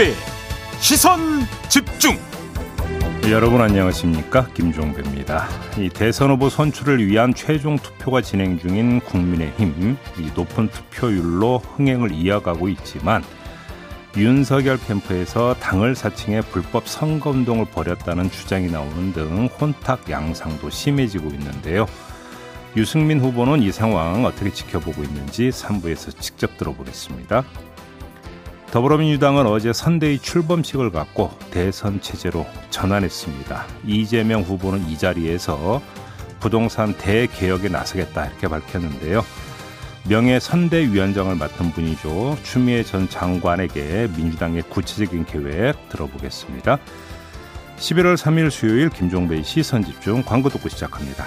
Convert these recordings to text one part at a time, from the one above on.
김종배 시선 집중 여러분 안녕하십니까 김종배입니다. 이 대선 후보 선출을 위한 최종 투표가 진행 중인 국민의힘 이 높은 투표율로 흥행을 이어가고 있지만 윤석열 캠프에서 당을 사칭해 불법 선거운동을 벌였다는 주장이 나오는 등 혼탁 양상도 심해지고 있는데요. 유승민 후보는 이 상황 어떻게 지켜보고 있는지 3부에서 직접 들어보겠습니다. 더불어민주당은 어제 선대위 출범식을 갖고 대선 체제로 전환했습니다. 이재명 후보는 이 자리에서 부동산 대개혁에 나서겠다 이렇게 밝혔는데요. 명예 선대위원장을 맡은 분이죠. 추미애 전 장관에게 민주당의 구체적인 계획 들어보겠습니다. 11월 3일 수요일 김종배의 시선 집중 광고 듣고 시작합니다.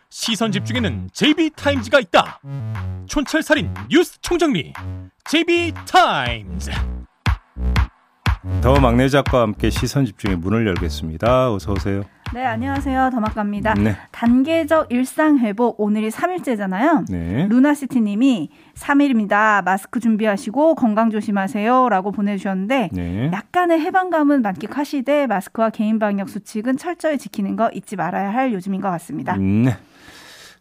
시선 집중에는 JB타임즈가 있다 촌철살인 뉴스 총정리 JB타임즈 더 막내 작가와 함께 시선 집중의 문을 열겠습니다. 어서 오세요. 네, 안녕하세요. 더막갑니다. 네. 단계적 일상 회복 오늘이 3일째잖아요. 네. 루나시티 님이 3일입니다. 마스크 준비하시고 건강 조심하세요라고 보내 주셨는데 네. 약간의 해방감은 만끽하시되 마스크와 개인 방역 수칙은 철저히 지키는 거 잊지 말아야 할 요즘인 것 같습니다. 네.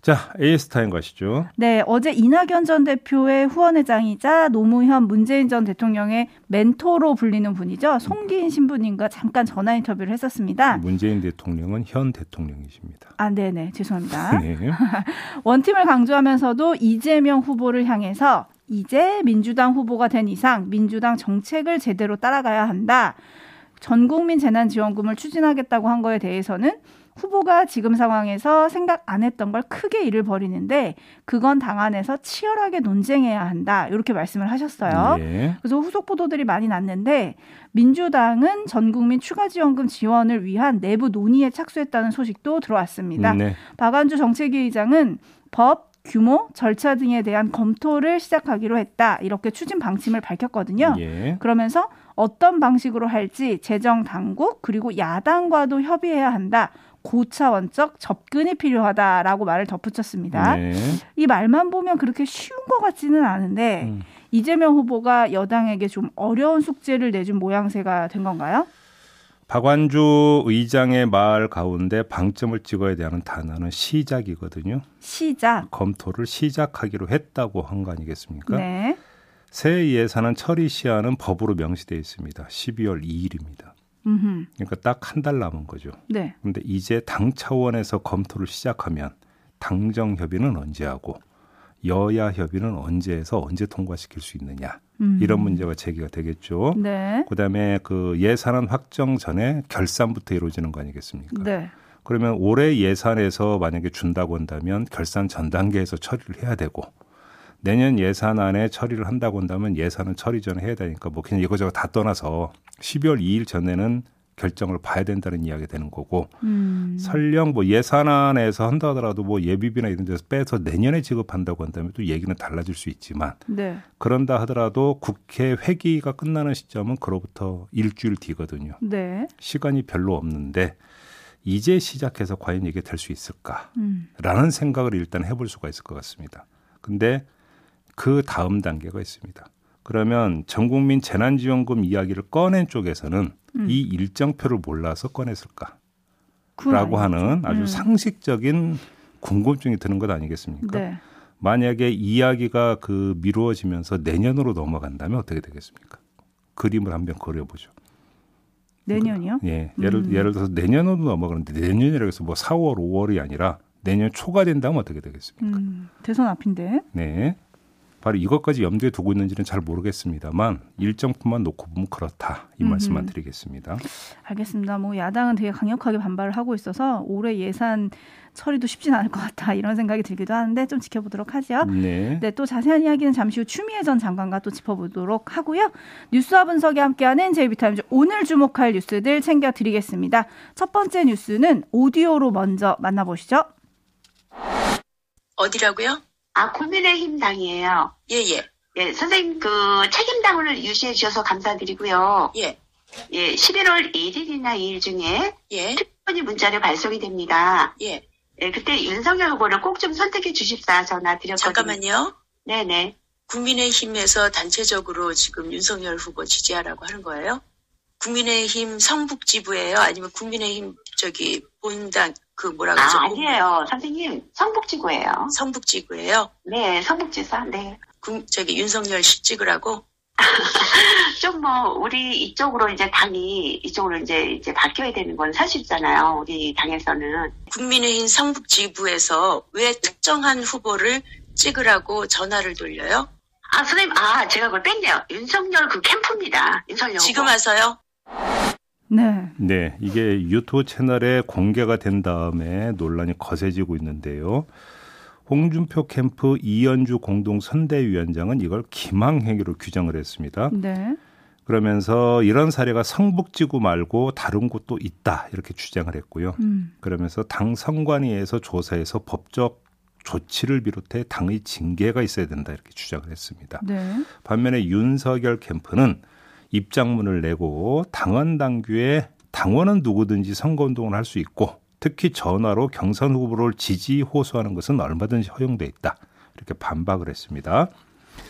자, JB TIMES 가시죠. 네, 어제 이낙연 전 대표의 후원회장이자 노무현 문재인 전 대통령의 멘토로 불리는 분이죠. 송기인 신부님과 잠깐 전화 인터뷰를 했었습니다. 문재인 대통령은 현 대통령이십니다. 아, 네네. 죄송합니다. 네. 원팀을 강조하면서도 이재명 후보를 향해서 이제 민주당 후보가 된 이상 민주당 정책을 제대로 따라가야 한다. 전 국민 재난지원금을 추진하겠다고 한 거에 대해서는 후보가 지금 상황에서 생각 안 했던 걸 크게 일을 벌이는데 그건 당 안에서 치열하게 논쟁해야 한다. 이렇게 말씀을 하셨어요. 네. 그래서 후속 보도들이 많이 났는데 민주당은 전 국민 추가 지원금 지원을 위한 내부 논의에 착수했다는 소식도 들어왔습니다. 네. 박안주 정책위 의장은 법 규모, 절차 등에 대한 검토를 시작하기로 했다. 이렇게 추진 방침을 밝혔거든요. 예. 그러면서 어떤 방식으로 할지 재정 당국 그리고 야당과도 협의해야 한다. 고차원적 접근이 필요하다라고 말을 덧붙였습니다. 네. 이 말만 보면 그렇게 쉬운 것 같지는 않은데 음. 이재명 후보가 여당에게 좀 어려운 숙제를 내준 모양새가 된 건가요? 박완주 의장의 말 가운데 방점을 찍어야 되는 단어는 시작이거든요. 시작. 검토를 시작하기로 했다고 한 거 아니겠습니까? 네. 새 예산안 처리 시한은 법으로 명시되어 있습니다. 12월 2일입니다. 음흠. 그러니까 딱 한 달 남은 거죠. 네. 근데 이제 당 차원에서 검토를 시작하면 당정 협의는 언제 하고 여야 협의는 언제 해서 언제 통과시킬 수 있느냐 음. 이런 문제가 제기가 되겠죠. 네. 그다음에 그 예산안 확정 전에 결산부터 이루어지는 거 아니겠습니까? 네. 그러면 올해 예산에서 만약에 준다고 한다면 결산 전 단계에서 처리를 해야 되고 내년 예산안에 처리를 한다고 한다면 예산은 처리 전에 해야 되니까 뭐 그냥 이거저거 다 떠나서 12월 2일 전에는 결정을 봐야 된다는 이야기가 되는 거고 음. 설령 뭐 예산안에서 한다 하더라도 뭐 예비비나 이런 데서 빼서 내년에 지급한다고 한다면 또 얘기는 달라질 수 있지만 네. 그런다 하더라도 국회 회기가 끝나는 시점은 그로부터 일주일 뒤거든요. 네. 시간이 별로 없는데 이제 시작해서 과연 이게 될 수 있을까라는 음. 생각을 일단 해볼 수가 있을 것 같습니다. 근데 그 다음 단계가 있습니다. 그러면 전 국민 재난지원금 이야기를 꺼낸 쪽에서는 음. 이 일정표를 몰라서 꺼냈을까? 그건 라고 아니겠죠. 하는 아주 음. 상식적인 궁금증이 드는 것 아니겠습니까? 네. 만약에 이야기가 그 미루어지면서 내년으로 넘어간다면 어떻게 되겠습니까? 그림을 한번 그려보죠. 내년이요? 예, 예를 음. 예를 들어서 내년으로 넘어가는데 내년이라고 해서 뭐 4월, 5월이 아니라 내년 초가 된다면 어떻게 되겠습니까? 음. 대선 앞인데. 네. 바로 이것까지 염두에 두고 있는지는 잘 모르겠습니다만 일정품만 놓고 보면 그렇다 이 말씀만 드리겠습니다. 알겠습니다. 뭐 야당은 되게 강력하게 반발을 하고 있어서 올해 예산 처리도 쉽진 않을 것 같다 이런 생각이 들기도 하는데 좀 지켜보도록 하죠. 네. 네, 또 자세한 이야기는 잠시 후 추미애 전 장관과 또 짚어보도록 하고요. 뉴스와 분석이 함께하는 제이비타임즈 오늘 주목할 뉴스들 챙겨드리겠습니다. 첫 번째 뉴스는 오디오로 먼저 만나보시죠. 어디라고요? 아, 국민의힘 당이에요. 예, 예, 예, 선생님 그 책임당을 유지해 주셔서 감사드리고요. 예, 예, 11월 1일이나 2일 중에 예, 특별히 문자를 발송이 됩니다. 예. 예, 그때 윤석열 후보를 꼭 좀 선택해 주십사 전화 드렸거든요. 잠깐만요. 네네. 국민의힘에서 단체적으로 지금 윤석열 후보 지지하라고 하는 거예요? 국민의힘 성북지부예요? 아니면 국민의힘 저기 본당 그 뭐라 그러죠? 아, 아니에요. 선생님, 성북지구예요. 성북지구예요? 네, 성북지사. 네. 국- 저기 윤석열 씨 찍으라고? 좀 뭐, 우리 이쪽으로 이제 당이 이쪽으로 이제, 이제 바뀌어야 되는 건 사실이잖아요. 우리 당에서는. 국민의힘 성북지부에서 왜 특정한 후보를 찍으라고 전화를 돌려요? 아, 선생님, 아, 제가 그걸 뺐네요. 윤석열 그 캠프입니다. 윤석열. 지금. 와서요? 네. 네, 이게 유튜브 채널에 공개가 된 다음에 논란이 거세지고 있는데요. 홍준표 캠프 이현주 공동 선대위원장은 이걸 기망행위로 규정을 했습니다. 네. 그러면서 이런 사례가 성북지구 말고 다른 곳도 있다 이렇게 주장을 했고요. 음. 그러면서 당 선관위에서 조사해서 법적 조치를 비롯해 당의 징계가 있어야 된다 이렇게 주장을 했습니다. 네. 반면에 윤석열 캠프는 입장문을 내고 당원 당규에 당원은 누구든지 선거운동을 할 수 있고 특히 전화로 경선 후보를 지지 호소하는 것은 얼마든지 허용돼 있다 이렇게 반박을 했습니다.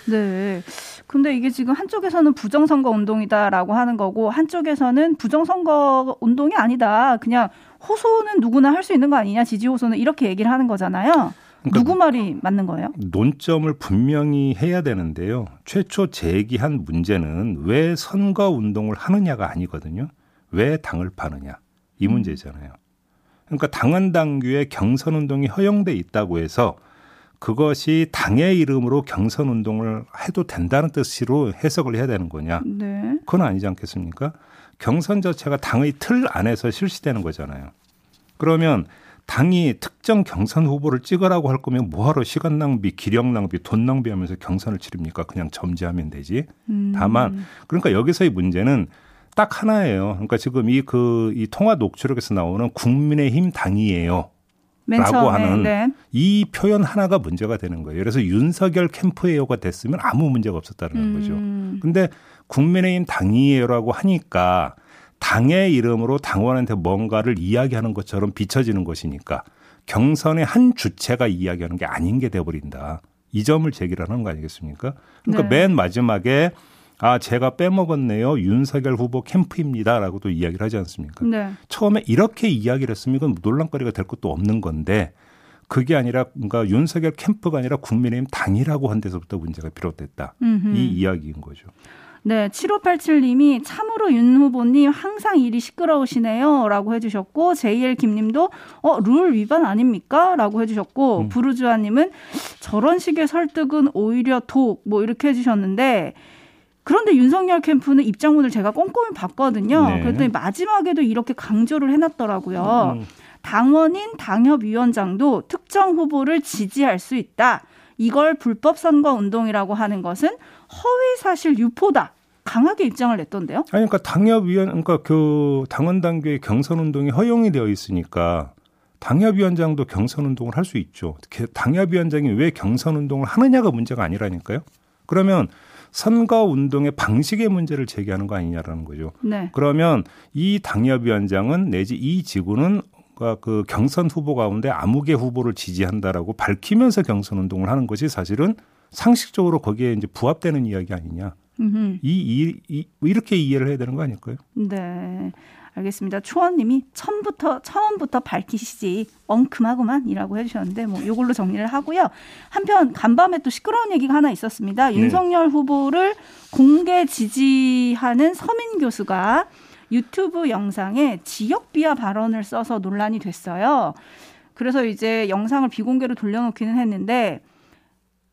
네. 근데 이게 지금 한쪽에서는 부정선거 운동이다라고 하는 거고 한쪽에서는 부정선거 운동이 아니다. 그냥 호소는 누구나 할 수 있는 거 아니냐. 지지 호소는 이렇게 얘기를 하는 거잖아요. 그러니까 누구 말이 맞는 거예요? 논점을 분명히 해야 되는데요. 최초 제기한 문제는 왜 선거 운동을 하느냐가 아니거든요. 왜 당을 파느냐 이 문제잖아요. 그러니까 당헌 당규에 경선 운동이 허용돼 있다고 해서 그것이 당의 이름으로 경선 운동을 해도 된다는 뜻으로 해석을 해야 되는 거냐? 네. 그건 아니지 않겠습니까? 경선 자체가 당의 틀 안에서 실시되는 거잖아요. 그러면 당이 특정 경선 후보를 찍으라고 할 거면 뭐하러 시간 낭비, 기력 낭비, 돈 낭비하면서 경선을 치릅니까? 그냥 점지하면 되지. 음. 다만 그러니까 여기서의 문제는 딱 하나예요. 그러니까 지금 이 그 이 통화 녹취록에서 나오는 국민의힘 당이에요. 맨 라고 하는 네. 이 표현 하나가 문제가 되는 거예요. 그래서 윤석열 캠프예요가 됐으면 아무 문제가 없었다는 거죠. 음. 근데 국민의힘 당이에요라고 하니까 당의 이름으로 당원한테 뭔가를 이야기하는 것처럼 비춰지는 것이니까 경선의 한 주체가 이야기하는 게 아닌 게 돼버린다. 이 점을 제기하는 거 아니겠습니까? 그러니까 네. 맨 마지막에 아 제가 빼먹었네요. 윤석열 후보 캠프입니다라고 또 이야기를 하지 않습니까? 네. 처음에 이렇게 이야기를 했으면 이건 논란거리가 될 것도 없는 건데 그게 아니라 뭔가 윤석열 캠프가 아니라 국민의힘 당이라고 한 데서부터 문제가 비롯됐다. 음흠. 이 이야기인 거죠. 네, 7587님이 참으로 윤 후보님 항상 일이 시끄러우시네요. 라고 해주셨고, JL 김님도, 어, 룰 위반 아닙니까? 라고 해주셨고, 음. 부르주아님은 저런 식의 설득은 오히려 독, 뭐 이렇게 해주셨는데, 그런데 윤석열 캠프는 입장문을 제가 꼼꼼히 봤거든요. 네. 그랬더니 마지막에도 이렇게 강조를 해놨더라고요. 음. 당원인 당협위원장도 특정 후보를 지지할 수 있다. 이걸 불법 선거 운동이라고 하는 것은 허위 사실 유포다. 강하게 입장을 냈던데요. 아니 그러니까 당협위원 그러니까 그 당원 단계에 경선 운동이 허용이 되어 있으니까 당협위원장도 경선 운동을 할 수 있죠. 게- 당협위원장이 왜 경선 운동을 하느냐가 문제가 아니라니까요. 그러면 선거 운동의 방식의 문제를 제기하는 거 아니냐라는 거죠. 네. 그러면 이 당협위원장은 내지 이 지구는 그 경선 후보 가운데 아무개 후보를 지지한다라고 밝히면서 경선 운동을 하는 것이 사실은 상식적으로 거기에 이제 부합되는 이야기 아니냐. 이, 이, 이 이렇게 이해를 해야 되는 거 아닐까요? 네. 알겠습니다. 초원님이 처음부터 처음부터 밝히시지 엉큼하구만이라고 해주셨는데 뭐 이걸로 정리를 하고요. 한편 간밤에 또 시끄러운 얘기가 하나 있었습니다. 네. 윤석열 후보를 공개 지지하는 서민 교수가 유튜브 영상에 지역 비하 발언을 써서 논란이 됐어요. 그래서 이제 영상을 비공개로 돌려놓기는 했는데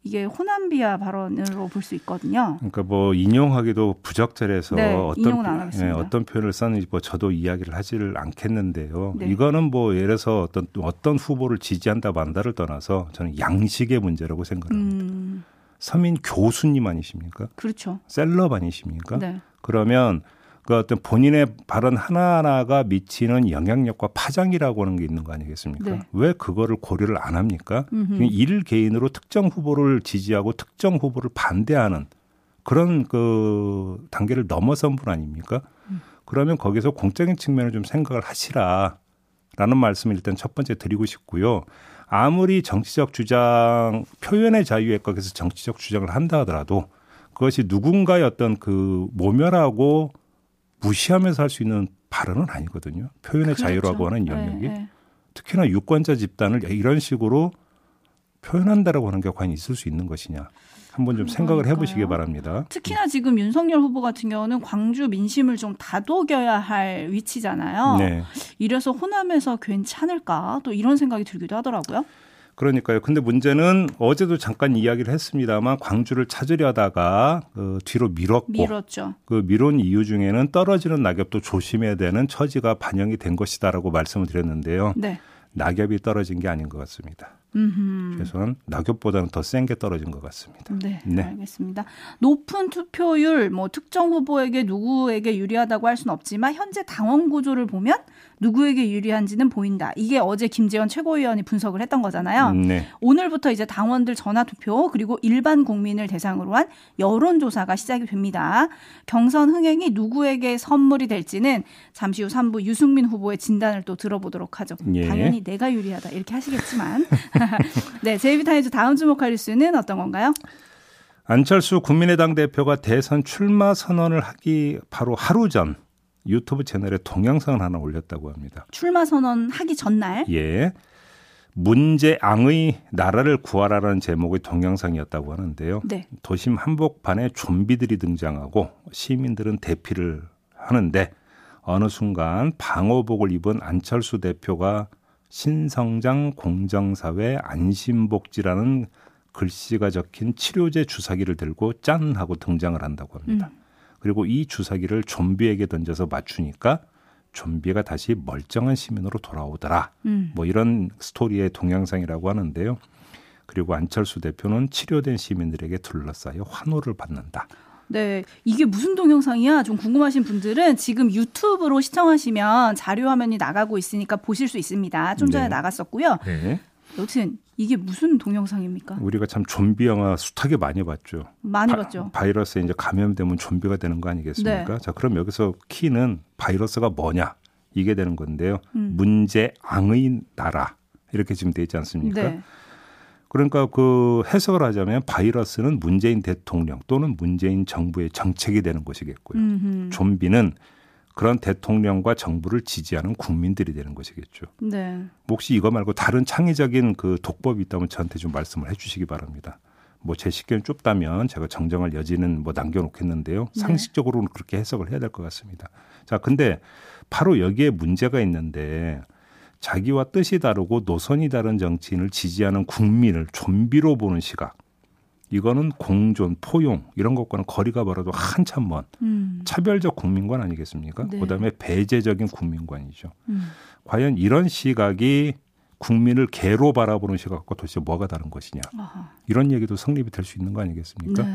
이게 호남비하 발언으로 볼 수 있거든요. 그러니까 뭐 인용하기도 부적절해서 네, 어떤. 예, 어떤 표현을 썼는지 뭐 저도 이야기를 하지를 않겠는데요. 네. 이거는 뭐 예를 들어서 어떤 어떤 후보를 지지한다 만다를 떠나서 저는 양식의 문제라고 생각합니다. 음, 서민 교수님 아니십니까? 그렇죠. 셀럽 아니십니까? 네. 그러면 그 어떤 본인의 발언 하나하나가 미치는 영향력과 파장이라고 하는 게 있는 거 아니겠습니까? 네. 왜 그거를 고려를 안 합니까? 음흠. 일 개인으로 특정 후보를 지지하고 특정 후보를 반대하는 그런 그 단계를 넘어선 분 아닙니까? 음. 그러면 거기서 공적인 측면을 좀 생각을 하시라라는 말씀을 일단 첫 번째 드리고 싶고요. 아무리 정치적 주장 표현의 자유에 각에서 정치적 주장을 한다 하더라도 그것이 누군가의 어떤 그 모멸하고 무시하면서 할 수 있는 발언은 아니거든요. 표현의 자유라고 그렇죠. 하는 영역이 네, 네. 특히나 유권자 집단을 이런 식으로 표현한다라고 하는 게 과연 있을 수 있는 것이냐 한번 좀 생각을. 해보시기 바랍니다. 특히나 지금 윤석열 후보 같은 경우는 광주 민심을 좀 다독여야 할 위치잖아요. 네, 이래서 호남에서 괜찮을까 또 이런 생각이 들기도 하더라고요. 그러니까요. 근데 문제는 어제도 잠깐 이야기를 했습니다만 광주를 찾으려다가 그 뒤로 밀었고 밀었죠. 그 미룬 이유 중에는 떨어지는 낙엽도 조심해야 되는 처지가 반영이 된 것이다라고 말씀을 드렸는데요. 네. 낙엽이 떨어진 게 아닌 것 같습니다. 음흠. 최소한 낙엽보다는 더 센 게 떨어진 것 같습니다. 네, 네. 알겠습니다. 높은 투표율, 뭐 특정 후보에게 누구에게 유리하다고 할 수는 없지만 현재 당원 구조를 보면 누구에게 유리한지는 보인다. 이게 어제 김재원 최고위원이 분석을 했던 거잖아요. 네. 오늘부터 이제 당원들 전화 투표 그리고 일반 국민을 대상으로 한 여론 조사가 시작이 됩니다. 경선 흥행이 누구에게 선물이 될지는 잠시 후 3부 유승민 후보의 진단을 또 들어보도록 하죠. 예. 당연히 내가 유리하다 이렇게 하시겠지만 네, 제이비타임즈 다음 주목할 뉴스는 어떤 건가요? 안철수 국민의당 대표가 대선 출마 선언을 하기 바로 하루 전 유튜브 채널에 동영상을 하나 올렸다고 합니다. 출마 선언 하기 전날 예. 문제앙의 나라를 구하라라는 제목의 동영상이었다고 하는데요. 네. 도심 한복판에 좀비들이 등장하고 시민들은 대피를 하는데 어느 순간 방호복을 입은 안철수 대표가 신성장 공정사회 안심복지라는 글씨가 적힌 치료제 주사기를 들고 짠 하고 등장을 한다고 합니다. 그리고 이 주사기를 좀비에게 던져서 맞추니까 좀비가 다시 멀쩡한 시민으로 돌아오더라. 음. 뭐 이런 스토리의 동영상이라고 하는데요. 그리고 안철수 대표는 치료된 시민들에게 둘러싸여 환호를 받는다. 네, 이게 무슨 동영상이야? 좀 궁금하신 분들은 지금 유튜브로 시청하시면 자료 화면이 나가고 있으니까 보실 수 있습니다. 좀 전에 네. 나갔었고요. 네. 여튼 이게 무슨 동영상입니까? 우리가 참 좀비 영화 숱하게 많이 봤죠. 많이 바- 봤죠. 바이러스에 이제 감염되면 좀비가 되는 거 아니겠습니까? 네. 자, 그럼 여기서 키는 바이러스가 뭐냐? 이게 되는 건데요. 음. 문제 앙의 나라. 이렇게 지금 돼 있지 않습니까? 네. 그러니까 그 해석을 하자면 바이러스는 문재인 대통령 또는 문재인 정부의 정책이 되는 것이겠고요. 음흠. 좀비는 그런 대통령과 정부를 지지하는 국민들이 되는 것이겠죠. 네. 혹시 이거 말고 다른 창의적인 그 독법이 있다면 저한테 좀 말씀을 해주시기 바랍니다. 뭐 제 식견 좁다면 제가 정정할 여지는 뭐 남겨놓겠는데요. 네. 상식적으로는 그렇게 해석을 해야 될 것 같습니다. 자, 근데 바로 여기에 문제가 있는데 자기와 뜻이 다르고 노선이 다른 정치인을 지지하는 국민을 좀비로 보는 시각. 이거는 공존, 포용 이런 것과는 거리가 멀어도 한참 먼 음. 차별적 국민관 아니겠습니까? 네. 그다음에 배제적인 국민관이죠. 음. 과연 이런 시각이 국민을 개로 바라보는 시각과 도대체 뭐가 다른 것이냐. 아하. 이런 얘기도 성립이 될 수 있는 거 아니겠습니까? 네.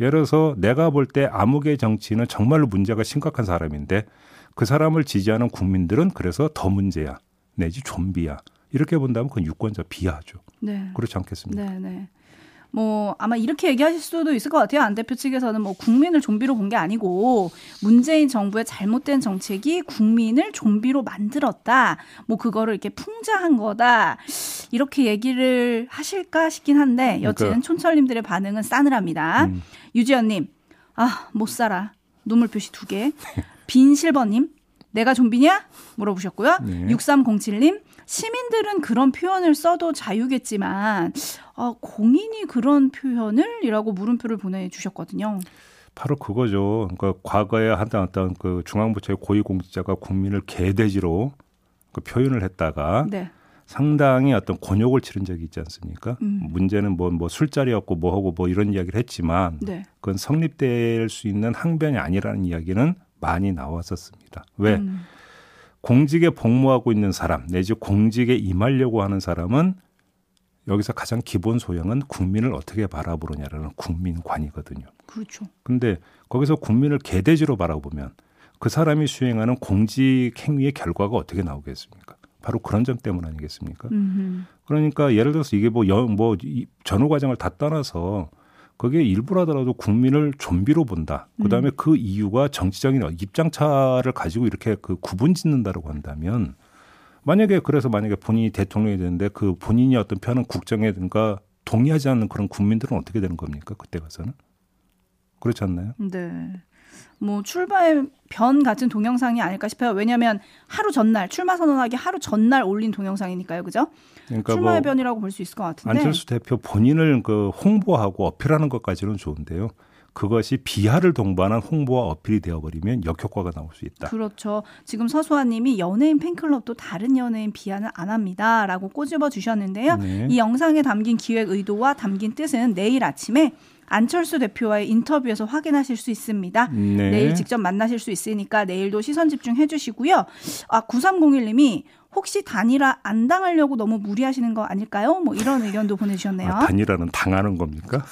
예를 들어서 내가 볼 때 암흑의 정치인은 정말로 문제가 심각한 사람인데 그 사람을 지지하는 국민들은 그래서 더 문제야. 내지 좀비야. 이렇게 본다면 그건 유권자 비하죠. 네. 그렇지 않겠습니까? 네, 네. 뭐 아마 이렇게 얘기하실 수도 있을 것 같아요. 안 대표 측에서는 뭐 국민을 좀비로 본 게 아니고 문재인 정부의 잘못된 정책이 국민을 좀비로 만들었다. 뭐 그거를 이렇게 풍자한 거다. 이렇게 얘기를 하실까 싶긴 한데 여튼 그러니까- 촌철님들의 반응은 싸늘합니다. 음. 유지연님, 아 못 살아. 눈물 표시 두 개. 빈실버님, 내가 좀비냐? 물어보셨고요. 네. 6307님, 시민들은 그런 표현을 써도 자유겠지만, 어, 공인이 그런 표현을? 이라고 물음표를 보내주셨거든요. 바로 그거죠. 그러니까 과거에 하던 어떤 그 중앙부처의 고위공직자가 국민을 개돼지로 그 표현을 했다가 네. 상당히 어떤 곤욕을 치른 적이 있지 않습니까? 음. 문제는 뭐, 뭐 술자리였고 뭐 하고 뭐 이런 이야기를 했지만 네. 그건 성립될 수 있는 항변이 아니라는 이야기는 많이 나왔었습니다. 왜? 음. 공직에 복무하고 있는 사람 내지 공직에 임하려고 하는 사람은 여기서 가장 기본 소양은 국민을 어떻게 바라보느냐라는 국민관이거든요. 그렇죠. 근데 거기서 국민을 개돼지로 바라보면 그 사람이 수행하는 공직 행위의 결과가 어떻게 나오겠습니까? 바로 그런 점 때문 아니겠습니까? 음. 그러니까 예를 들어서 이게 뭐, 여, 뭐, 이 전후 과정을 다 떠나서 그게 일부라더라도 국민을 좀비로 본다. 그 다음에 음. 그 이유가 정치적인 입장차를 가지고 이렇게 그 구분 짓는다라고 한다면 만약에 그래서 만약에 본인이 대통령이 되는데 그 본인이 어떤 편은 국정에든가 동의하지 않는 그런 국민들은 어떻게 되는 겁니까? 그때 가서는? 그렇지 않나요? 네. 뭐 출발 변 같은 동영상이 아닐까 싶어요. 왜냐하면 하루 전날 출마 선언하기 하루 전날 올린 동영상이니까요, 그죠? 그러니까 출마의 뭐 변이라고 볼 수 있을 것 같은데. 안철수 대표 본인을 그 홍보하고 어필하는 것까지는 좋은데요. 그것이 비하를 동반한 홍보와 어필이 되어버리면 역효과가 나올 수 있다. 그렇죠. 지금 서수아님이 연예인 팬클럽도 다른 연예인 비하는 안 합니다라고 꼬집어 주셨는데요. 네. 이 영상에 담긴 기획 의도와 담긴 뜻은 내일 아침에 안철수 대표와의 인터뷰에서 확인하실 수 있습니다. 네. 내일 직접 만나실 수 있으니까 내일도 시선 집중해 주시고요. 아, 9301님이 혹시 단일화 안 당하려고 너무 무리하시는 거 아닐까요? 뭐 이런 의견도 보내주셨네요. 아, 단일화는 당하는 겁니까?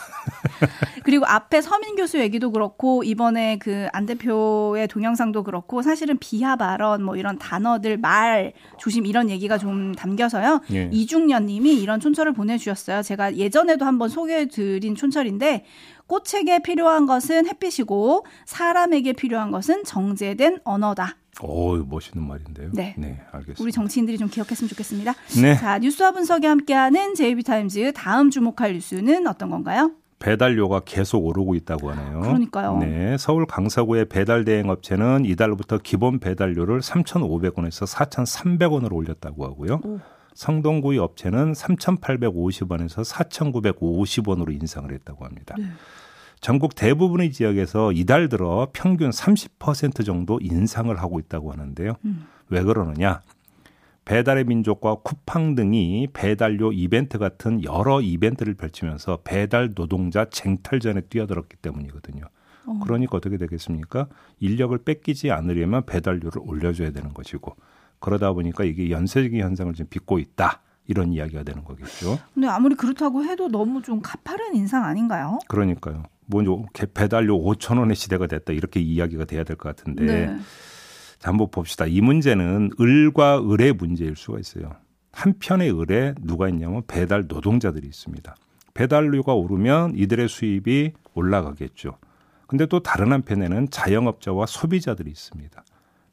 그리고 앞에 서민 교수 얘기도 그렇고 이번에 그 안 대표의 동영상도 그렇고 사실은 비하 발언 뭐 이런 단어들 말 조심 이런 얘기가 좀 담겨서요. 예. 이중년님이 이런 촌철을 보내주셨어요. 제가 예전에도 한번 소개해드린 촌철인데 꽃에게 필요한 것은 햇빛이고 사람에게 필요한 것은 정제된 언어다. 오, 멋있는 말인데요. 네. 알겠습니다. 우리 정치인들이 좀 기억했으면 좋겠습니다. 네. 자 뉴스와 분석이 함께하는 JB타임즈 다음 주목할 뉴스는 어떤 건가요? 배달료가 계속 오르고 있다고 하네요. 그러니까요. 네, 서울 강서구의 배달 대행 업체는 이달부터 기본 배달료를 3,500원에서 4,300원으로 올렸다고 하고요. 오. 성동구의 업체는 3,850원에서 4,950원으로 인상을 했다고 합니다. 네. 전국 대부분의 지역에서 이달 들어 평균 30% 정도 인상을 하고 있다고 하는데요. 음. 왜 그러느냐? 배달의 민족과 쿠팡 등이 배달료 이벤트 같은 여러 이벤트를 펼치면서 배달 노동자 쟁탈전에 뛰어들었기 때문이거든요. 어. 그러니까 어떻게 되겠습니까? 인력을 뺏기지 않으려면 배달료를 올려줘야 되는 것이고 그러다 보니까 이게 연쇄적인 현상을 지금 빚고 있다. 이런 이야기가 되는 거겠죠. 근데 아무리 그렇다고 해도 너무 좀 가파른 인상 아닌가요? 그러니까요. 뭐 개- 배달료 5천 원의 시대가 됐다 이렇게 이야기가 돼야 될 것 같은데 네. 자, 한번 봅시다. 이 문제는 을과 을의 문제일 수가 있어요. 한편의 을에 누가 있냐면 배달 노동자들이 있습니다. 배달료가 오르면 이들의 수입이 올라가겠죠. 근데 또 다른 한편에는 자영업자와 소비자들이 있습니다.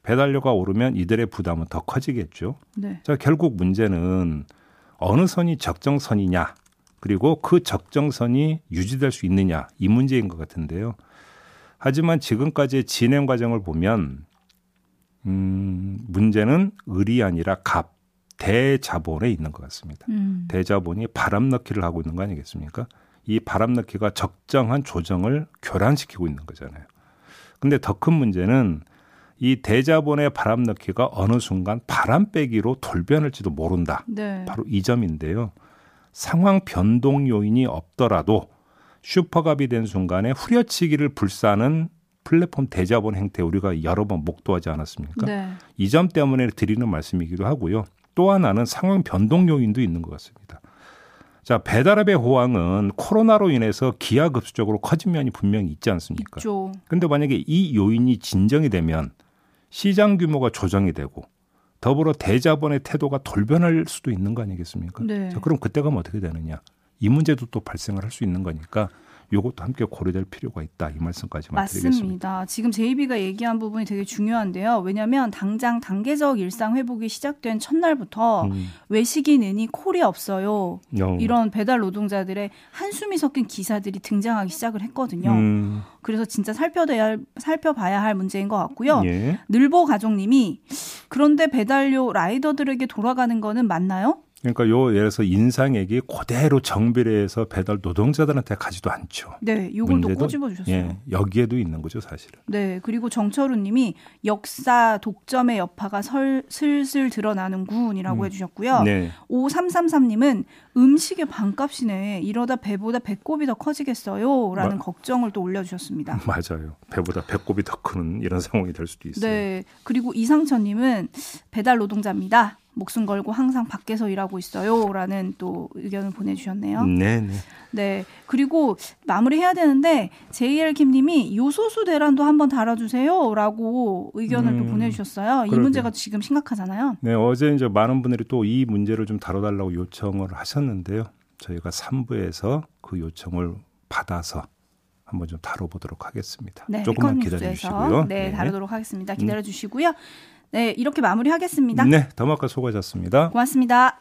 배달료가 오르면 이들의 부담은 더 커지겠죠. 네. 자, 결국 문제는 어느 선이 적정선이냐, 그리고 그 적정선이 유지될 수 있느냐, 이 문제인 것 같은데요. 하지만 지금까지의 진행 과정을 보면, 음, 문제는 을이 아니라 갑, 대자본에 있는 것 같습니다. 음. 대자본이 바람 넣기를 하고 있는 거 아니겠습니까? 이 바람 넣기가 적정한 조정을 교란시키고 있는 거잖아요. 근데 더 큰 문제는 이 대자본의 바람 넣기가 어느 순간 바람 빼기로 돌변할지도 모른다. 네. 바로 이 점인데요. 상황 변동 요인이 없더라도 슈퍼갑이 된 순간에 후려치기를 불사하는 플랫폼 대자본 행태 우리가 여러 번 목도하지 않았습니까? 네. 이점 때문에 드리는 말씀이기도 하고요. 또 하나는 상황 변동 요인도 있는 것 같습니다. 자, 배달앱의 호황은 코로나로 인해서 기하급수적으로 커진 면이 분명히 있지 않습니까? 있죠. 근데 만약에 이 요인이 진정이 되면 시장 규모가 조정이 되고 더불어 대자본의 태도가 돌변할 수도 있는 거 아니겠습니까? 네. 자, 그럼 그때 가면 어떻게 되느냐? 이 문제도 또 발생을 할 수 있는 거니까 이것도 함께 고려될 필요가 있다. 이 말씀까지만 드리겠습니다. 맞습니다. 지금 제이비가 얘기한 부분이 되게 중요한데요. 왜냐하면 당장 단계적 일상 회복이 시작된 첫날부터 음, 외식이 느니 콜이 없어요. 어, 이런 배달 노동자들의 한숨이 섞인 기사들이 등장하기 시작을 했거든요. 음, 그래서 진짜 살펴봐야 할, 살펴봐야 할 문제인 것 같고요. 예. 늘보 가족님이 그런데 배달료 라이더들에게 돌아가는 거는 맞나요? 그러니까 요 예를 들어서 인상액이 그대로 정비례해서 배달 노동자들한테 가지도 않죠. 네, 요걸 또 꼬집어 주셨어요. 예, 여기에도 있는 거죠, 사실은. 네, 그리고 정철우 님이 역사 독점의 여파가 설, 슬슬 드러나는군이라고 음. 해 주셨고요. 네. 5333 님은 음식의 반값이네. 이러다 배보다 배꼽이 더 커지겠어요. 라는 마- 걱정을 또 올려 주셨습니다. 맞아요. 배보다 배꼽이 더 크는 이런 상황이 될 수도 있어요. 네. 그리고 이상천 님은 배달 노동자입니다. 목숨 걸고 항상 밖에서 일하고 있어요. 라는 또 의견을 보내주셨네요. 네, 네. 네. 그리고 마무리해야 되는데 JL 김님이 요소수 대란도 한번 달아주세요. 라고 의견을 또 음, 보내주셨어요. 이 그러게요. 문제가 지금 심각하잖아요. 네, 어제 이제 많은 분들이 또 이 문제를 좀 다뤄달라고 요청을 하셨는데요. 저희가 3부에서 그 요청을 받아서 한번 좀 다뤄보도록 하겠습니다. 네. 조금만 기다려 주시고요. 네, 다루도록 하겠습니다. 기다려 주시고요. 네, 이렇게 마무리하겠습니다. 네, 더마카 수고하셨습니다. 고맙습니다.